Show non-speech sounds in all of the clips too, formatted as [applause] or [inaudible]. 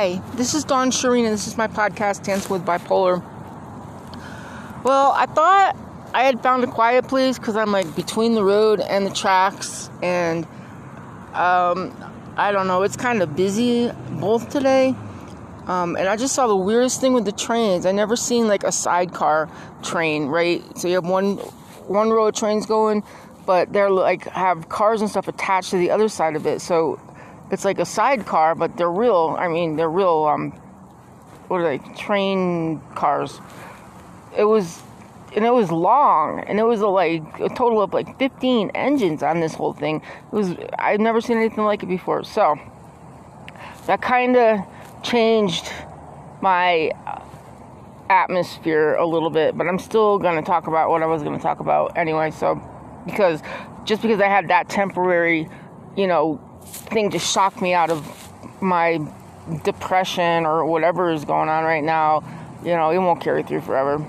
Hi, this is Dawn Sherine, and this is my podcast, Dance with Bipolar. Well, I thought I had found a quiet place because I'm like between the road and the tracks, and um, I don't know, it's kind of busy both today. Um, and I just saw the weirdest thing with the trains. I never seen like a sidecar train, right? So you have one one row of trains going, but they're like have cars and stuff attached to the other side of it. So it's like a sidecar, but they're real. I mean, they're real. Um, what are they? Train cars. It was, and it was long, and it was a, like a total of like 15 engines on this whole thing. It was. I've never seen anything like it before. So that kind of changed my atmosphere a little bit, but I'm still going to talk about what I was going to talk about anyway. So, because just because I had that temporary, you know, thing to shock me out of my depression or whatever is going on right now, you know, it won't carry through forever.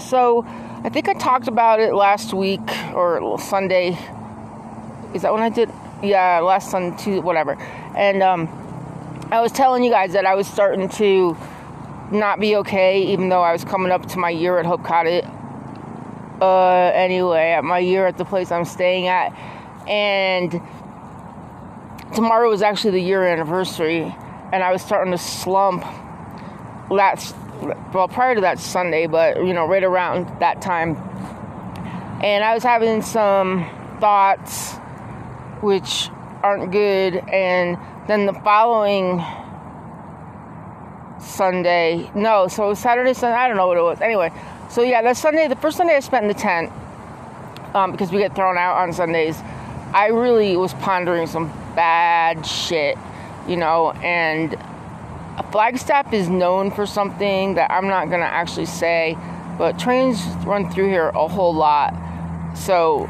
So, I think I talked about it last week or Sunday. Is that when I did? Yeah, last Sunday, whatever. And um, I was telling you guys that I was starting to not be okay, even though I was coming up to my year at Hope Cottage. Uh, anyway, at my year at the place I'm staying at, and tomorrow was actually the year anniversary, and I was starting to slump. last, well prior to that Sunday, but you know, right around that time, and I was having some thoughts which aren't good, and then the following Sunday, no, so it was Saturday, Sunday, I don't know what it was. Anyway, so yeah, that Sunday, the first Sunday I spent in the tent, um, because we get thrown out on Sundays, I really was pondering some bad shit, you know, and Flagstaff is known for something that I'm not gonna actually say, but trains run through here a whole lot. So,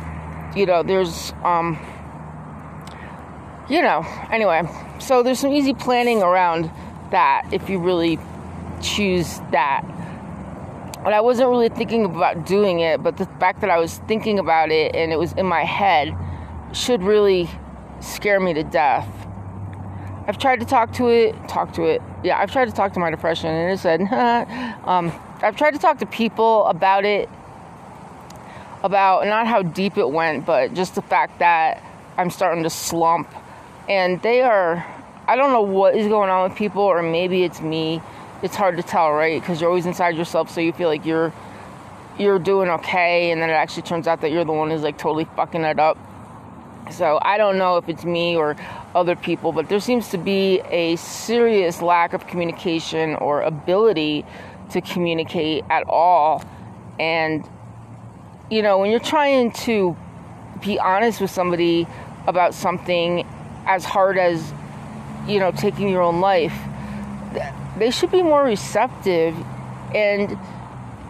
you know, there's, um, you know, anyway, so there's some easy planning around that if you really choose that. And I wasn't really thinking about doing it, but the fact that I was thinking about it and it was in my head should really scare me to death. I've tried to talk to it, talk to it. Yeah, I've tried to talk to my depression, and it said, [laughs] um, I've tried to talk to people about it, about not how deep it went, but just the fact that I'm starting to slump. And they are, I don't know what is going on with people, or maybe it's me. It's hard to tell, right? Because you're always inside yourself, so you feel like you're you're doing okay, and then it actually turns out that you're the one who's like totally fucking it up. So I don't know if it's me or other people, but there seems to be a serious lack of communication or ability to communicate at all. And, you know, when you're trying to be honest with somebody about something as hard as, you know, taking your own life, they should be more receptive. And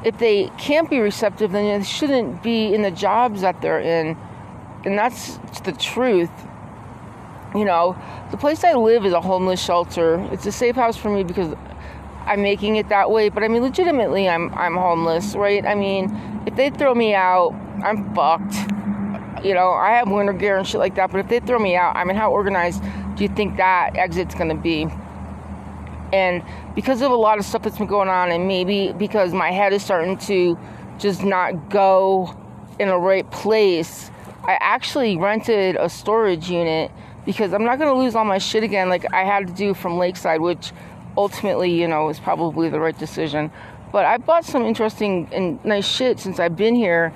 if they can't be receptive, then they shouldn't be in the jobs that they're in and that's the truth. You know, the place I live is a homeless shelter. It's a safe house for me because I'm making it that way. But I mean, legitimately, I'm I'm homeless, right? I mean, if they throw me out, I'm fucked. You know, I have winter gear and shit like that. But if they throw me out, I mean, how organized do you think that exit's gonna be? And because of a lot of stuff that's been going on, and maybe because my head is starting to just not go in a right place, I actually rented a storage unit because I'm not to lose all my shit again like I had to do from Lakeside, which ultimately, you know, is probably the right decision. But I bought some interesting and nice shit since I've been here.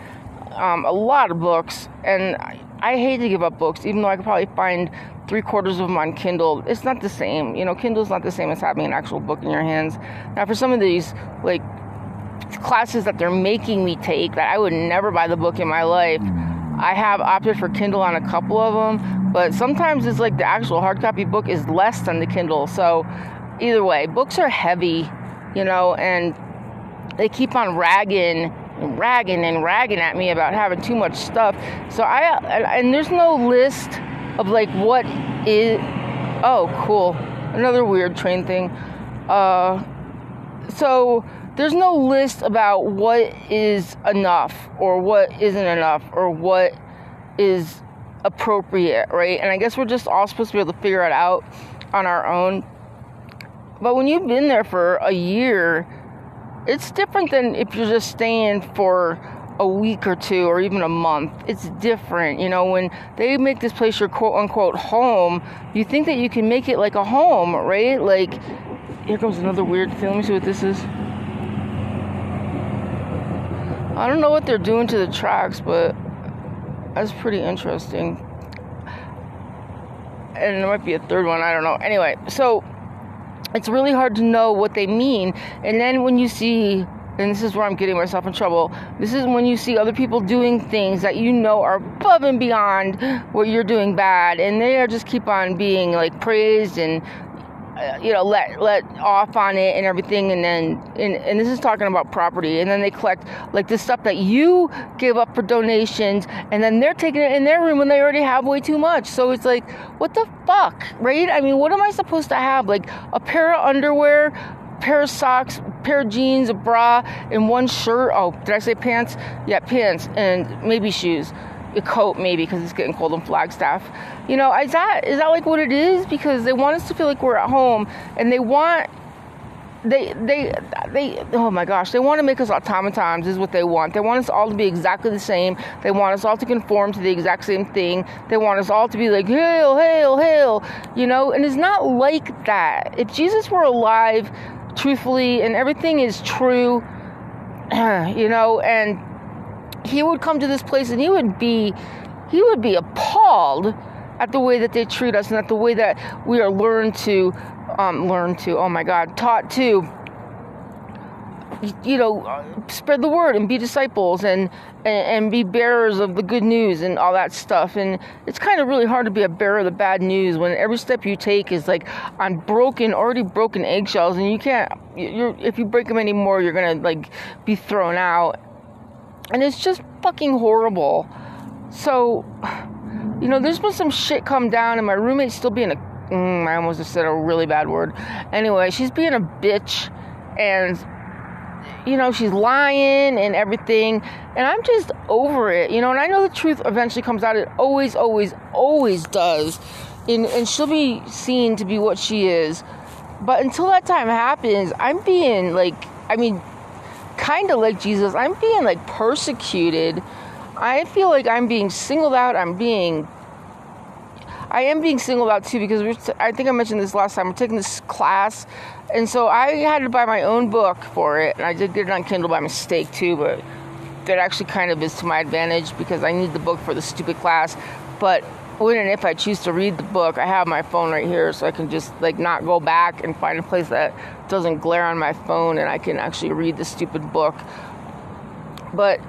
Um, a lot of books, and I, I hate to give up books, even though I could probably find three quarters of them on Kindle. It's not the same. You know, Kindle's not the same as having an actual book in your hands. Now, for some of these, like, classes that they're making me take that I would never buy the book in my life I have opted for Kindle on a couple of them, but sometimes it's like the actual hard copy book is less than the Kindle. So either way, books are heavy, you know, and they keep on ragging and ragging and ragging at me about having too much stuff. So I and there's no list of like what is oh cool another weird train thing. Uh, so there's no list about what is enough or what isn't enough or what is appropriate, right? And I guess we're just all supposed to be able to figure it out on our own. But when you've been there for a year, it's different than if you're just staying for a week or two or even a month. It's different. You know, when they make this place your quote unquote home, you think that you can make it like a home, right? Like, here comes another weird thing. Let me see what this is. I don't know what they're doing to the tracks, but that's pretty interesting. And there might be a third one, I don't know. Anyway, so it's really hard to know what they mean. And then when you see and this is where I'm getting myself in trouble. This is when you see other people doing things that you know are above and beyond what you're doing bad, and they are just keep on being like praised and Uh, you know let let off on it and everything and then and, and this is talking about property and then they collect like the stuff that you give up for donations and then they're taking it in their room when they already have way too much so it's like what the fuck right i mean what am i supposed to have like a pair of underwear pair of socks, pair of jeans, a bra, and one shirt. Oh, did I say pants? Yeah, pants, and maybe shoes. A coat, maybe, because it's getting cold in Flagstaff. You know, is that is that like what it is? Because they want us to feel like we're at home, and they want they they they oh my gosh they want to make us automatons is what they want. They want us all to be exactly the same. They want us all to conform to the exact same thing. They want us all to be like hail hail hail you know? And it's not like that. If jesus were alive truthfully and everything is true, [clears throat] you know, and he would come to this place and he would be he would be appalled at the way that they treat us and at the way that we are learned to um, learn to oh my god taught to you know, spread the word and be disciples and, and, and be bearers of the good news and all that stuff. And it's kind of really hard to be a bearer of the bad news when every step you take is like on broken, already broken eggshells, and you can't. You're if you break them anymore, you're gonna like be thrown out, and it's just fucking horrible. So, you know, there's been some shit come down, and my roommate's still being a. Mm, I almost just said a really bad word. Anyway, she's being a bitch, and you know, she's lying and everything. And I'm just over it, you know. And I know the truth eventually comes out. It always, always, always does. And, and she'll be seen to be what she is. But until that time happens, I'm being like, I mean, kind of like Jesus, I'm being like persecuted. I feel like I'm being singled out. I'm being I am being singled out too because t- I think I mentioned this last time. We're taking this class, and so I had to buy my own book for it, and I did get it on Kindle by mistake too, but that actually kind of is to my advantage because I need the book for the stupid class. But when and if I choose to read the book, I have my phone right here, so I can just like not go back and find a place that doesn't glare on my phone, and I can actually read the stupid book. But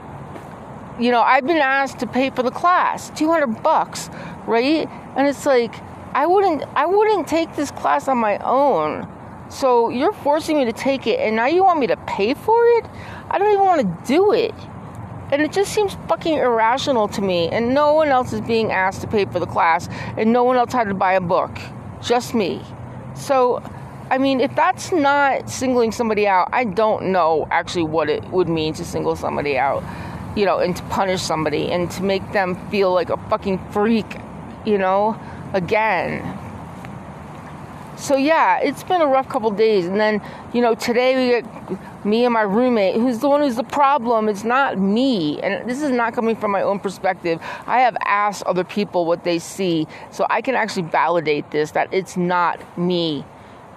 you know, I've been asked to pay for the class, 200 bucks, right? And it's like I wouldn't I wouldn't take this class on my own. So you're forcing me to take it and now you want me to pay for it? I don't even want to do it. And it just seems fucking irrational to me. And no one else is being asked to pay for the class and no one else had to buy a book. Just me. So I mean, if that's not singling somebody out, I don't know actually what it would mean to single somebody out you know, and to punish somebody and to make them feel like a fucking freak, you know, again. So yeah, it's been a rough couple days, and then you know today we get me and my roommate, who's the one who's the problem. It's not me, and this is not coming from my own perspective. I have asked other people what they see, so I can actually validate this that it's not me.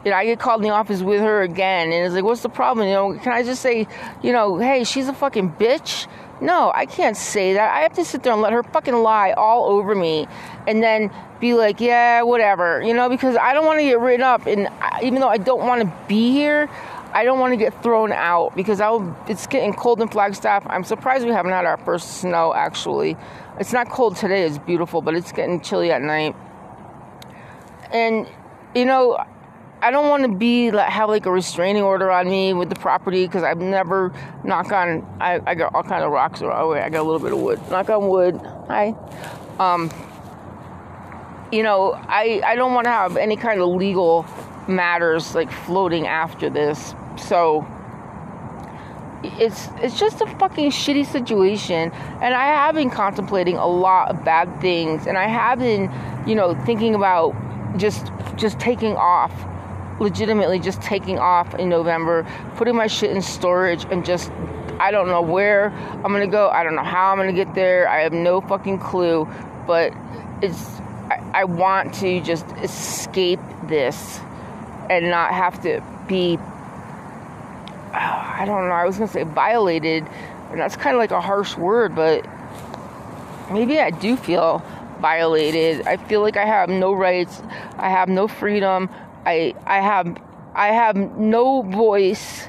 You know, I get called in the office with her again, and it's like, what's the problem? You know, can I just say, you know, hey, she's a fucking bitch? No, I can't say that. I have to sit there and let her fucking lie all over me and then be like, yeah, whatever, you know, because I don't want to get written up. And even though I don't want to be here, I don't want to get thrown out because I'll, it's getting cold in Flagstaff. I'm surprised we haven't had our first snow actually. It's not cold today, it's beautiful, but it's getting chilly at night. And, you know, I don't want to be like have like a restraining order on me with the property because I've never knock on. I, I got all kind of rocks. Wait, I got a little bit of wood. Knock on wood. Hi. Um. You know, I I don't want to have any kind of legal matters like floating after this. So it's it's just a fucking shitty situation and I have been contemplating a lot of bad things and I have been, you know, thinking about just just taking off legitimately just taking off in November, putting my shit in storage, and just I don't know where I'm gonna go. I don't know how I'm gonna get there. I have no fucking clue. But it's I, I want to just escape this and not have to be. [sighs] I don't know. I was gonna say violated, and that's kind of like a harsh word, but maybe I do feel violated. I feel like I have no rights. I have no freedom. I I have I have no voice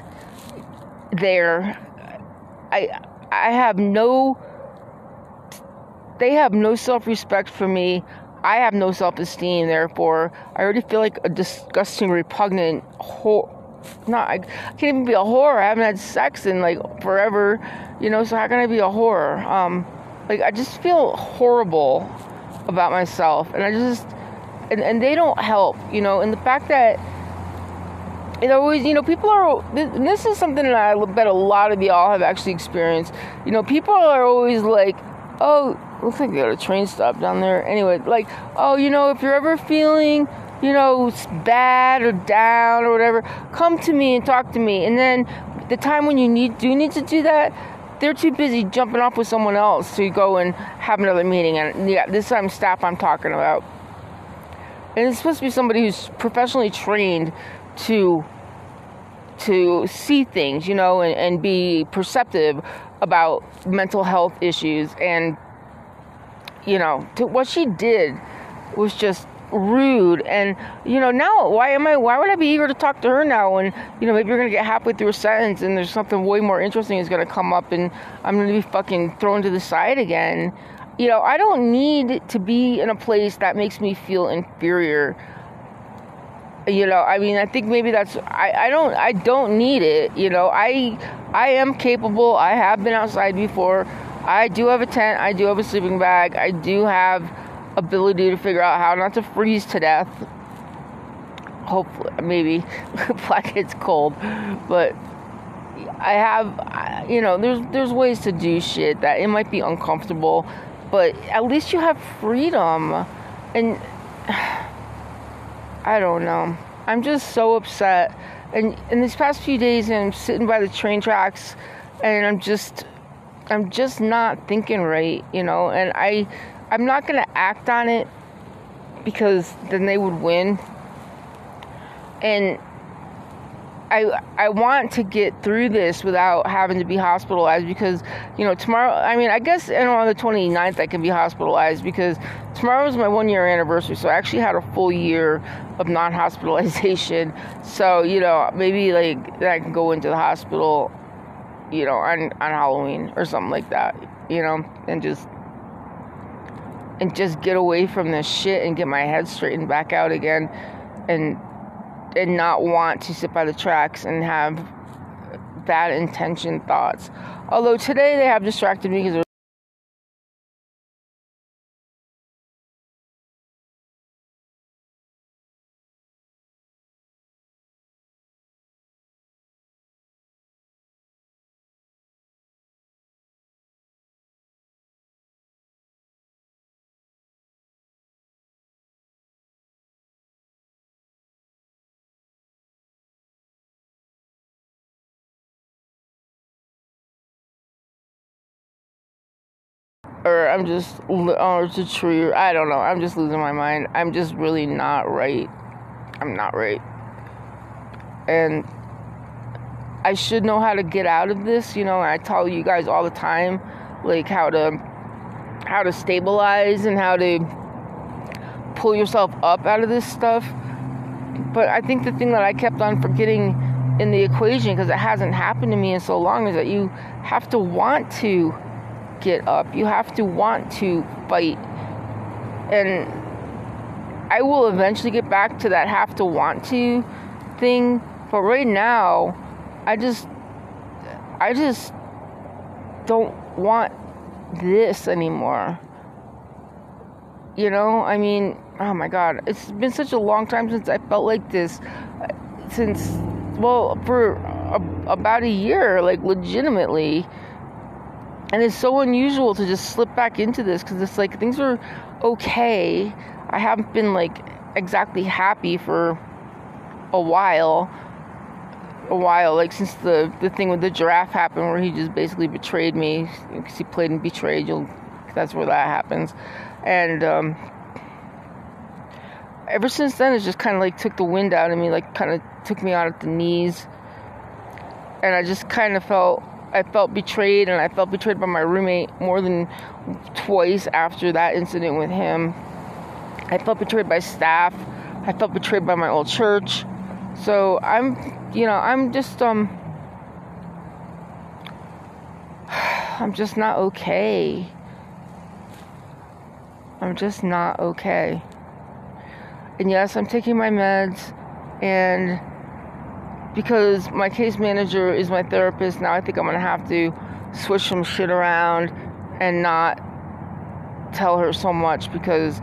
there. I I have no they have no self-respect for me. I have no self-esteem. Therefore, I already feel like a disgusting, repugnant whore. Not I, can't even be a whore. I haven't had sex in like forever, you know. So how can I be a whore? Um, like I just feel horrible about myself, and I just and, and they don't help, you know. And the fact that it always, you know, people are. This is something that I bet a lot of y'all have actually experienced. You know, people are always like, "Oh, looks like they got a train stop down there." Anyway, like, "Oh, you know, if you're ever feeling." You know, bad or down or whatever, come to me and talk to me. And then the time when you need do need to do that, they're too busy jumping off with someone else to go and have another meeting. And yeah, this time staff I'm talking about. And it's supposed to be somebody who's professionally trained to to see things, you know, and, and be perceptive about mental health issues. And, you know, to, what she did was just rude. And you know now why am i why would i be eager to talk to her now and you know maybe you're gonna get halfway through a sentence and there's something way more interesting is gonna come up and i'm gonna be fucking thrown to the side again. You know i don't need to be in a place that makes me feel inferior. You know i mean i think maybe that's i i don't i don't need it you know. I i am capable. I have been outside before. I do have a tent. I do have a sleeping bag. I do have ability to figure out how not to freeze to death hopefully maybe [laughs] black it's cold but i have you know there's there's ways to do shit that it might be uncomfortable but at least you have freedom and [sighs] I don't know. I'm just so upset. And in these past few days, I'm sitting by the train tracks, and I'm just, I'm just not thinking right, you know. And I, I'm not gonna act on it because then they would win. And I I want to get through this without having to be hospitalized because you know tomorrow I mean I guess you know, on the 29th I can be hospitalized because tomorrow is my one year anniversary so I actually had a full year of non hospitalization [laughs] so you know maybe like I can go into the hospital you know on on Halloween or something like that you know and just and just get away from this shit and get my head straightened back out again and and not want to sit by the tracks and have bad intention thoughts. Although today they have distracted me because or I'm just, or oh, it's a tree, I don't know. I'm just losing my mind. I'm just really not right. I'm not right. And I should know how to get out of this, you know. I tell you guys all the time, like how to, how to stabilize and how to pull yourself up out of this stuff. But I think the thing that I kept on forgetting in the equation, because it hasn't happened to me in so long, is that you have to want to get up. You have to want to fight. And I will eventually get back to that have to want to thing. But right now, I just, I just don't want this anymore. You know, I mean, oh my god, it's been such a long time since I felt like this. Since, well, for a, about a year, like legitimately and it's so unusual to just slip back into this because it's like things are okay. I haven't been like exactly happy for a while. A while, like since the the thing with the giraffe happened, where he just basically betrayed me because he played and betrayed. You'll, that's where that happens, and um, ever since then, it just kind of like took the wind out of me, like kind of took me out at the knees, and I just kind of felt I felt betrayed, and I felt betrayed by my roommate more than twice after that incident with him. I felt betrayed by staff. I felt betrayed by my old church. So I'm, you know, I'm just um, [sighs] I'm just not okay. I'm just not okay. And yes, I'm taking my meds, and because my case manager is my therapist, now I think I'm gonna have to switch some shit around and not tell her so much because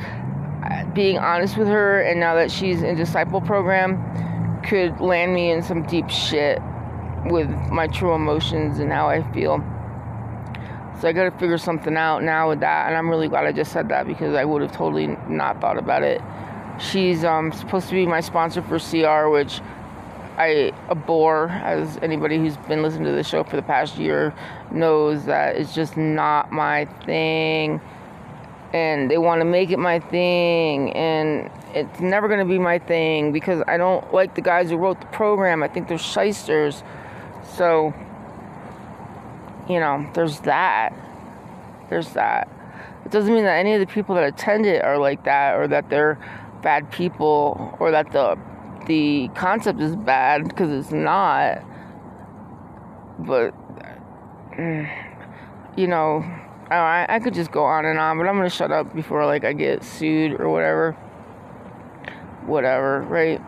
being honest with her and now that she's in disciple program could land me in some deep shit with my true emotions and how I feel. So I gotta figure something out now with that, and I'm really glad I just said that because I would have totally not thought about it. She's um, supposed to be my sponsor for CR, which I abhor, as anybody who's been listening to the show for the past year knows that it's just not my thing. And they want to make it my thing, and it's never going to be my thing because I don't like the guys who wrote the program. I think they're shysters. So, you know, there's that. There's that. It doesn't mean that any of the people that attend it are like that or that they're bad people or that the the concept is bad because it's not. But [sighs] you know, I, I could just go on and on, but I'm gonna shut up before like I get sued or whatever. Whatever, right?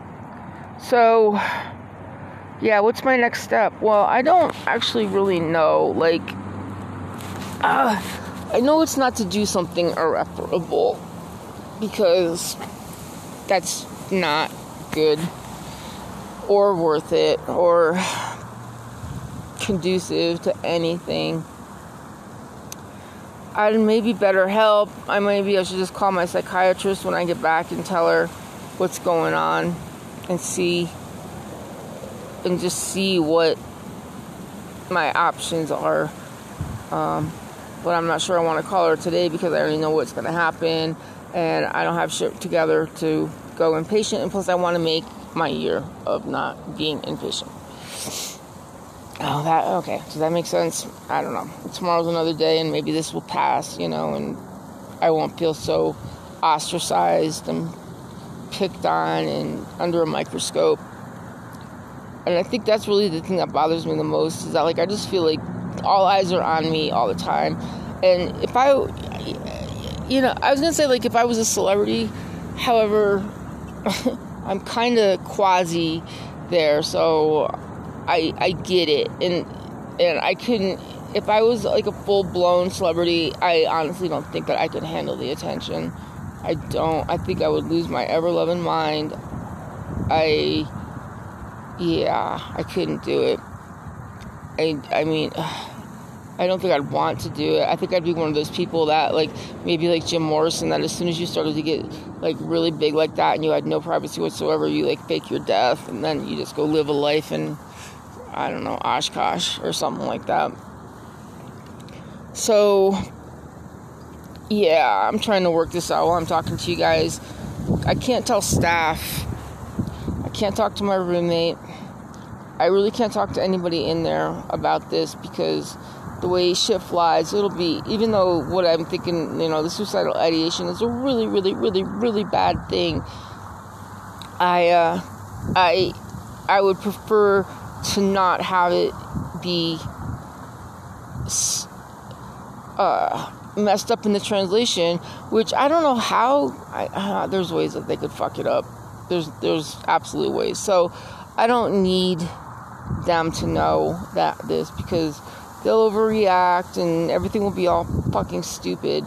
So, yeah, what's my next step? Well, I don't actually really know. Like, uh, I know it's not to do something irreparable because that's not good or worth it or conducive to anything. I'd maybe better help. I maybe I should just call my psychiatrist when I get back and tell her what's going on and see and just see what my options are. Um, but I'm not sure I want to call her today because I already know what's going to happen and I don't have shit together to go inpatient, and plus I want to make my year of not being inpatient. Oh, that okay. Does that make sense? I don't know. Tomorrow's another day, and maybe this will pass, you know, and I won't feel so ostracized and picked on and under a microscope. And I think that's really the thing that bothers me the most is that, like, I just feel like all eyes are on me all the time. And if I, you know, I was gonna say, like, if I was a celebrity, however, [laughs] I'm kind of quasi there, so I I get it, and and I couldn't. If I was like a full blown celebrity, I honestly don't think that I could handle the attention. I don't. I think I would lose my ever loving mind. I, yeah, I couldn't do it. I I mean. [sighs] I don't think I'd want to do it. I think I'd be one of those people that, like, maybe like Jim Morrison, that as soon as you started to get like really big like that and you had no privacy whatsoever, you like fake your death and then you just go live a life in, I don't know, Oshkosh or something like that. So, yeah, I'm trying to work this out while I'm talking to you guys. I can't tell staff, I can't talk to my roommate. I really can't talk to anybody in there about this because the way shit flies, it'll be, even though what I'm thinking, you know, the suicidal ideation is a really, really, really, really bad thing. I, uh, I, I would prefer to not have it be, uh, messed up in the translation, which I don't know how. I, uh, there's ways that they could fuck it up. There's, there's absolute ways. So, I don't need them to know that this because they'll overreact and everything will be all fucking stupid.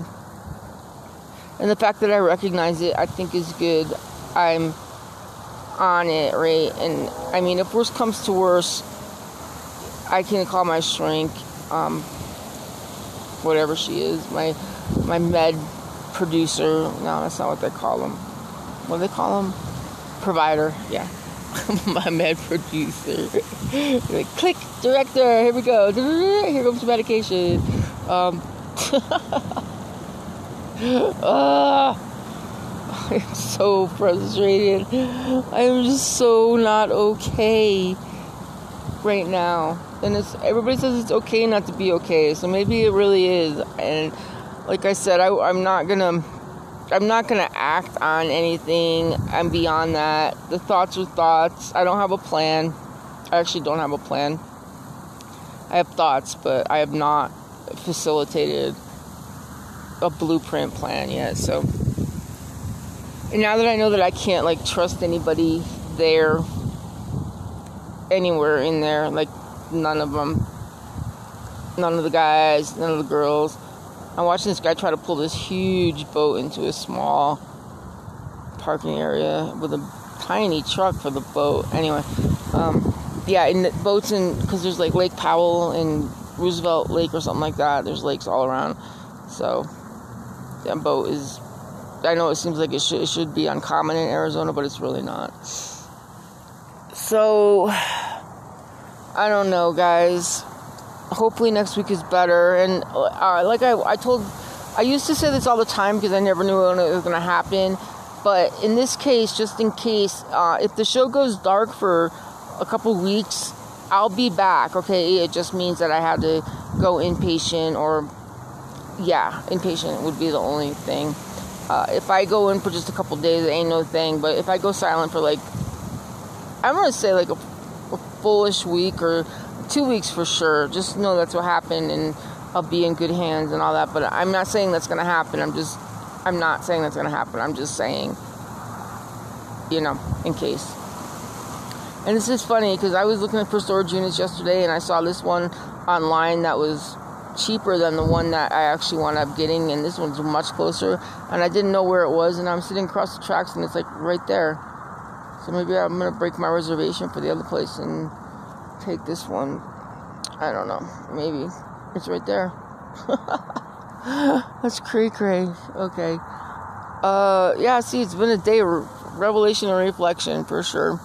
And the fact that I recognize it, I think is good. I'm on it, right? And I mean, if worst comes to worst, I can call my shrink, um, whatever she is, my my med producer. No, that's not what they call them. What do they call them? Provider. Yeah. My mad producer. like, click, director, here we go. Here comes the medication. Um, uh, [laughs] I'm so frustrated. I'm just so not okay right now. And it's everybody says it's okay not to be okay, so maybe it really is. And like I said, I, I'm not gonna I'm not gonna act on anything. I'm beyond that. The thoughts are thoughts. I don't have a plan. I actually don't have a plan. I have thoughts, but I have not facilitated a blueprint plan yet. So, and now that I know that I can't like trust anybody there, anywhere in there, like none of them, none of the guys, none of the girls I'm watching this guy try to pull this huge boat into a small parking area with a tiny truck for the boat. Anyway, um, yeah, the boats in because there's like Lake Powell and Roosevelt Lake or something like that. There's lakes all around, so that boat is. I know it seems like it it should be uncommon in Arizona, but it's really not. So [sighs] I don't know, guys hopefully next week is better. And uh, like I, I told, I used to say this all the time because I never knew when it was going to happen. But in this case, just in case, uh, if the show goes dark for a couple weeks, I'll be back. Okay, it just means that I had to go inpatient, or yeah, inpatient would be the only thing. Uh, if I go in for just a couple days, it ain't no thing. But if I go silent for like, I'm gonna say like a, a fullish week or two weeks for sure. Just know that's what happened, and I'll be in good hands and all that. But I'm not saying that's gonna happen. I'm just, I'm not saying that's gonna happen. I'm just saying, you know, in case. And this is funny because I was looking for storage units yesterday, and I saw this one online that was cheaper than the one that I actually wound up getting, and this one's much closer. And I didn't know where it was, and I'm sitting across the tracks, and it's like right there. So maybe I'm gonna break my reservation for the other place and take this one. I don't know. Maybe it's right there. [laughs] That's cray cray. Okay. Uh, yeah. See, it's been a day of revelation and reflection for sure.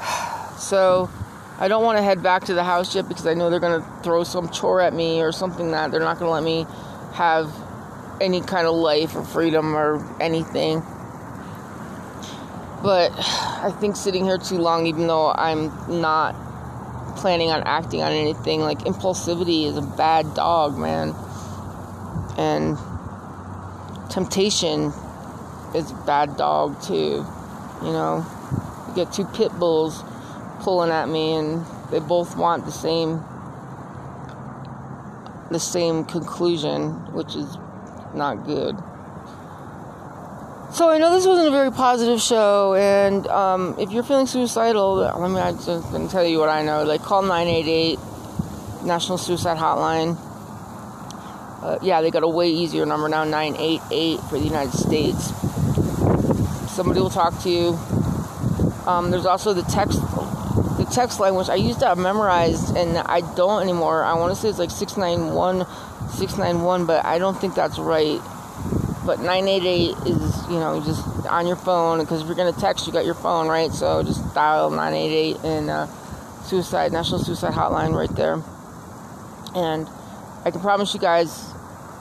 [sighs] So, I don't want to head back to the house yet because I know they're gonna throw some chore at me or something that they're not gonna let me have any kind of life or freedom or anything. But I think sitting here too long, even though I'm not planning on acting on anything, like impulsivity is a bad dog, man. And temptation is a bad dog too. You know, you get two pit bulls pulling at me, and they both want the same the same conclusion, which is not good. So I know this wasn't a very positive show, and um, if you're feeling suicidal, let me I just gonna tell you what I know. Like call 988 National Suicide Hotline. Uh, yeah, they got a way easier number now, 988 for the United States. Somebody will talk to you. Um, there's also the text, the text line, which I used to have memorized, and I don't anymore. I want to say it's like 691, 691, but I don't think that's right but 988 is you know just on your phone because if you're gonna text you got your phone right? So just dial 988 and uh, suicide national suicide hotline right there. And i can promise you guys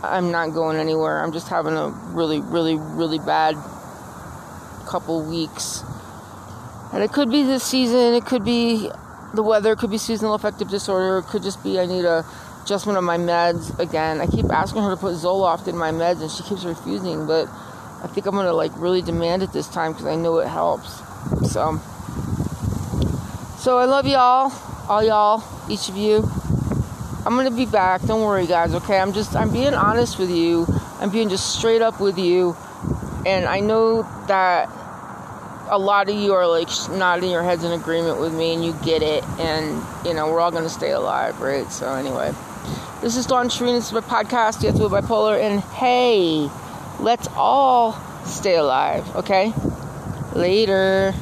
i'm not going anywhere. I'm just having a really really really bad couple weeks. And it could be this season it could be the weather it could be seasonal affective disorder it could just be i need a adjustment of my meds again. I keep asking her to put Zoloft in my meds and she keeps refusing, but I think I'm gonna like really demand it this time because I know it helps. So, so I love y'all, all y'all, each of you. I'm gonna be back. Don't worry, guys. Okay, I'm just I'm being honest with you. I'm being just straight up with you, and I know that a lot of you are like nodding your heads in agreement with me, and you get it, and you know we're all gonna stay alive, right? So anyway. This is Dawn Sherine. This is my podcast, Yes with Bipolar. And hey, let's all stay alive, okay? Later.